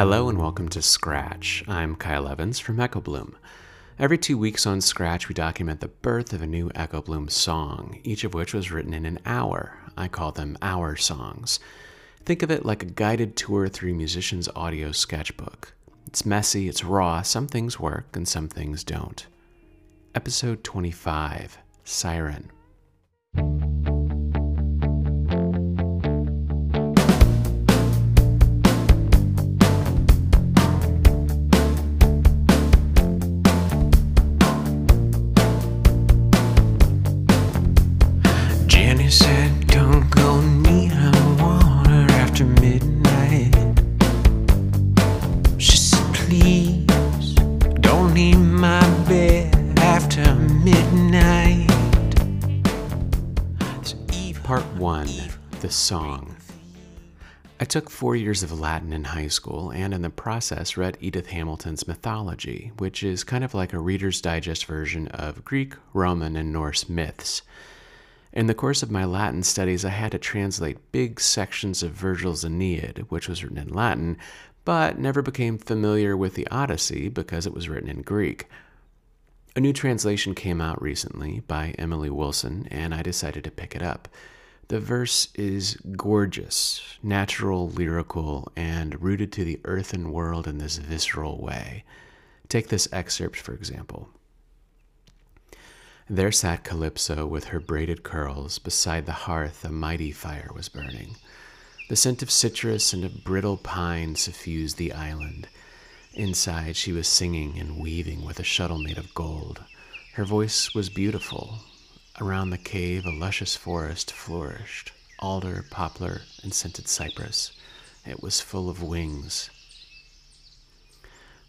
Hello and welcome to Scratch. I'm Kyle Evans from Echo Bloom. Every two weeks on Scratch, we document the birth of a new Echo Bloom song, each of which was written in an hour. I call them hour songs. Think of it like a guided tour through musician's audio sketchbook. It's messy, it's raw, some things work and some things don't. Episode 25 Siren. Said, Don't go near water after midnight. She said, Please don't leave my bed after midnight. Part 1 The Song. I took four years of Latin in high school and in the process read Edith Hamilton's Mythology, which is kind of like a Reader's Digest version of Greek, Roman, and Norse myths. In the course of my Latin studies, I had to translate big sections of Virgil's Aeneid, which was written in Latin, but never became familiar with the Odyssey because it was written in Greek. A new translation came out recently by Emily Wilson, and I decided to pick it up. The verse is gorgeous, natural, lyrical, and rooted to the earthen world in this visceral way. Take this excerpt, for example. There sat Calypso with her braided curls. Beside the hearth, a mighty fire was burning. The scent of citrus and of brittle pine suffused the island. Inside, she was singing and weaving with a shuttle made of gold. Her voice was beautiful. Around the cave, a luscious forest flourished alder, poplar, and scented cypress. It was full of wings.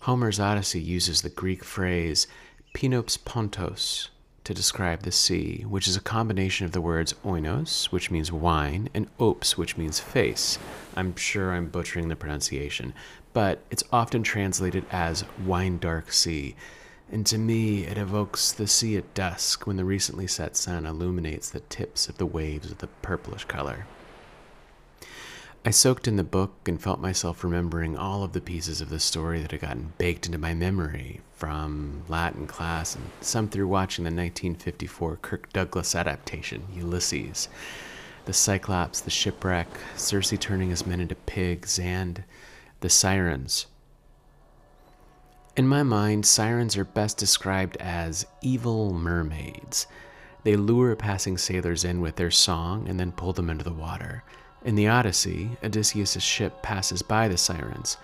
Homer's Odyssey uses the Greek phrase oinops pontos to describe the sea, which is a combination of the words oinos, which means wine, and ops, which means face. I'm sure I'm butchering the pronunciation, but it's often translated as wine dark sea. And to me, it evokes the sea at dusk when the recently set sun illuminates the tips of the waves with a purplish color. I soaked in the book and felt myself remembering all of the pieces of the story that had gotten baked into my memory from Latin class and some through watching the 1954 Kirk Douglas adaptation, Ulysses. The Cyclops, the shipwreck, Circe turning his men into pigs, and the sirens. In my mind, sirens are best described as evil mermaids. They lure passing sailors in with their song and then pull them into the water. In the Odyssey, Odysseus' ship passes by the sirens.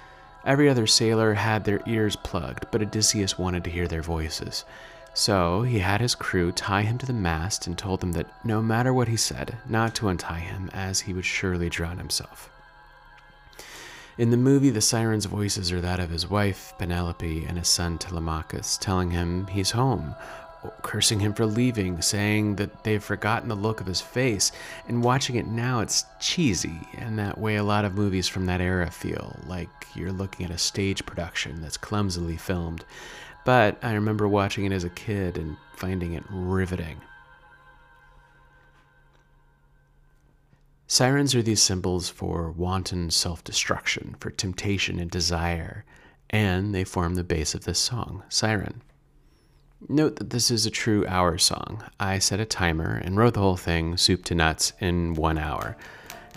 Every other sailor had their ears plugged, but Odysseus wanted to hear their voices. So he had his crew tie him to the mast and told them that no matter what he said, not to untie him, as he would surely drown himself. In the movie, the siren's voices are that of his wife, Penelope, and his son, Telemachus, telling him he's home, cursing him for leaving, saying that they've forgotten the look of his face, and watching it now, it's cheesy, and that way a lot of movies from that era feel, like you're looking at a stage production that's clumsily filmed. But I remember watching it as a kid and finding it riveting. Sirens are these symbols for wanton self destruction, for temptation and desire, and they form the base of this song, Siren. Note that this is a true hour song. I set a timer and wrote the whole thing, soup to nuts, in one hour.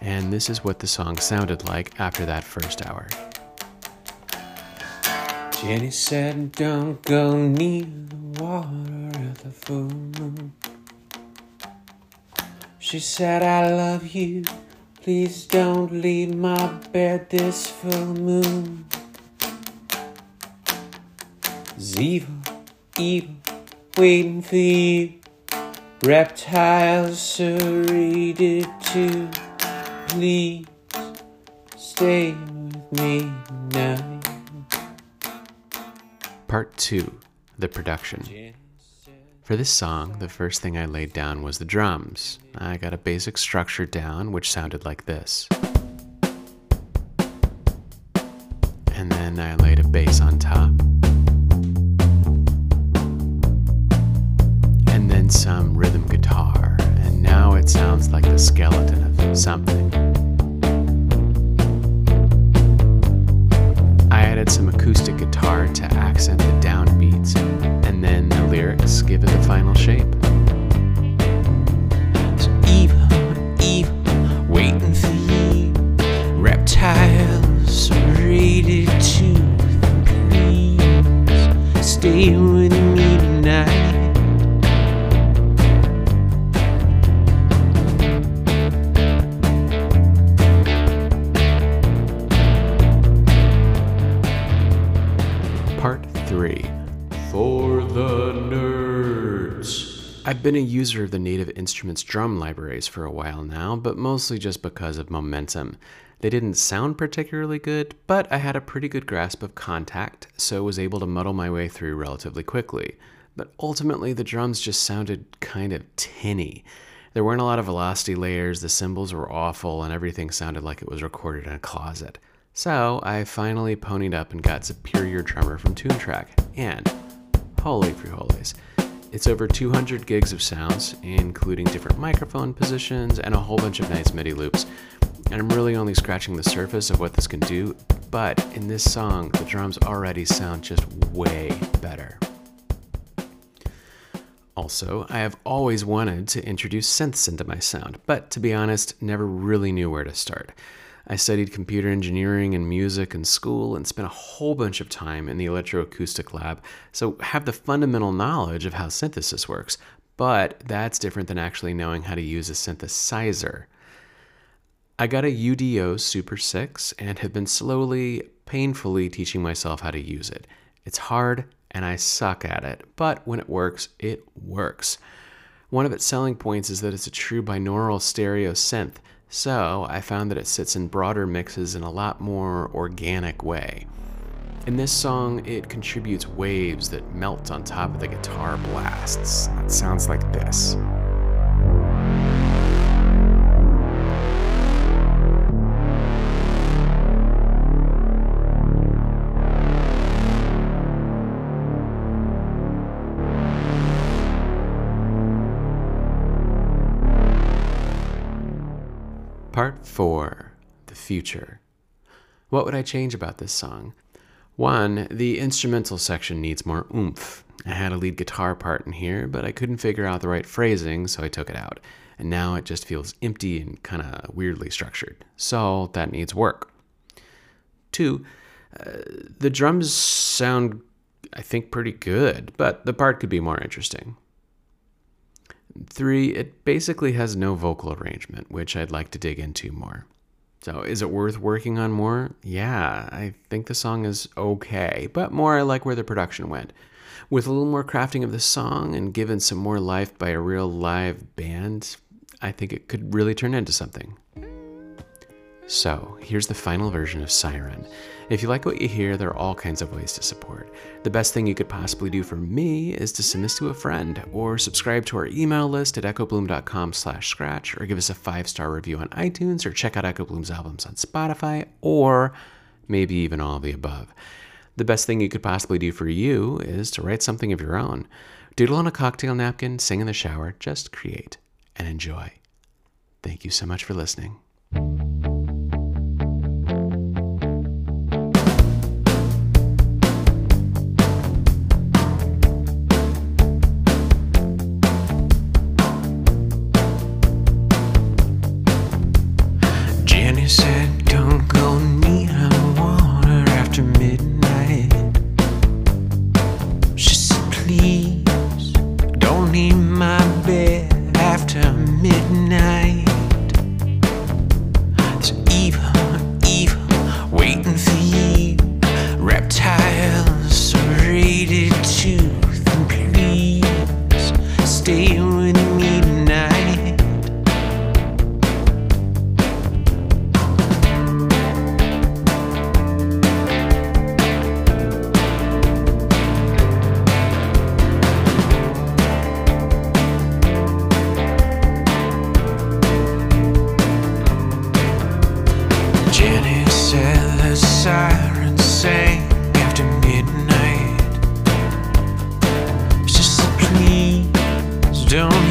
And this is what the song sounded like after that first hour. Jenny said, Don't go near the water at the full moon. She said, I love you. Please don't leave my bed this full moon. It's waiting for you. Reptiles serrated too. Please stay with me now. Part 2 The Production. For this song, the first thing I laid down was the drums. I got a basic structure down, which sounded like this. And then I laid a bass on top. sounds like the skeleton of something. I added some acoustic been a user of the Native Instruments drum libraries for a while now, but mostly just because of momentum. They didn't sound particularly good, but I had a pretty good grasp of Kontakt, so was able to muddle my way through relatively quickly. But ultimately, the drums just sounded kind of tinny. There weren't a lot of velocity layers, the cymbals were awful, and everything sounded like it was recorded in a closet. So I finally ponied up and got Superior Drummer from Toontrack, and holy frijoles, it's over 200 gigs of sounds, including different microphone positions and a whole bunch of nice MIDI loops. And I'm really only scratching the surface of what this can do, but in this song, the drums already sound just way better. Also, I have always wanted to introduce synths into my sound, but to be honest, never really knew where to start. I studied computer engineering and music in school and spent a whole bunch of time in the electroacoustic lab, so have the fundamental knowledge of how synthesis works, but that's different than actually knowing how to use a synthesizer. I got a UDO Super 6 and have been slowly, painfully teaching myself how to use it. It's hard and I suck at it, but when it works, it works. One of its selling points is that it's a true binaural stereo synth, so I found that it sits in broader mixes in a lot more organic way. In this song, it contributes waves that melt on top of the guitar blasts. It sounds like this. Future. What would I change about this song? One, the instrumental section needs more oomph. I had a lead guitar part in here, but I couldn't figure out the right phrasing, so I took it out. And now it just feels empty and kind of weirdly structured. So that needs work. Two, uh, the drums sound, I think, pretty good, but the part could be more interesting. Three, it basically has no vocal arrangement, which I'd like to dig into more. So, is it worth working on more? Yeah, I think the song is okay, but more I like where the production went. With a little more crafting of the song and given some more life by a real live band, I think it could really turn into something. So, here's the final version of Siren. If you like what you hear, there are all kinds of ways to support. The best thing you could possibly do for me is to send this to a friend, or subscribe to our email list at echobloom.com slash scratch, or give us a five-star review on iTunes, or check out Echo Bloom's albums on Spotify, or maybe even all the above. The best thing you could possibly do for you is to write something of your own. Doodle on a cocktail napkin, sing in the shower, just create and enjoy. Thank you so much for listening.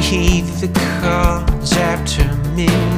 Please the calls after midnight.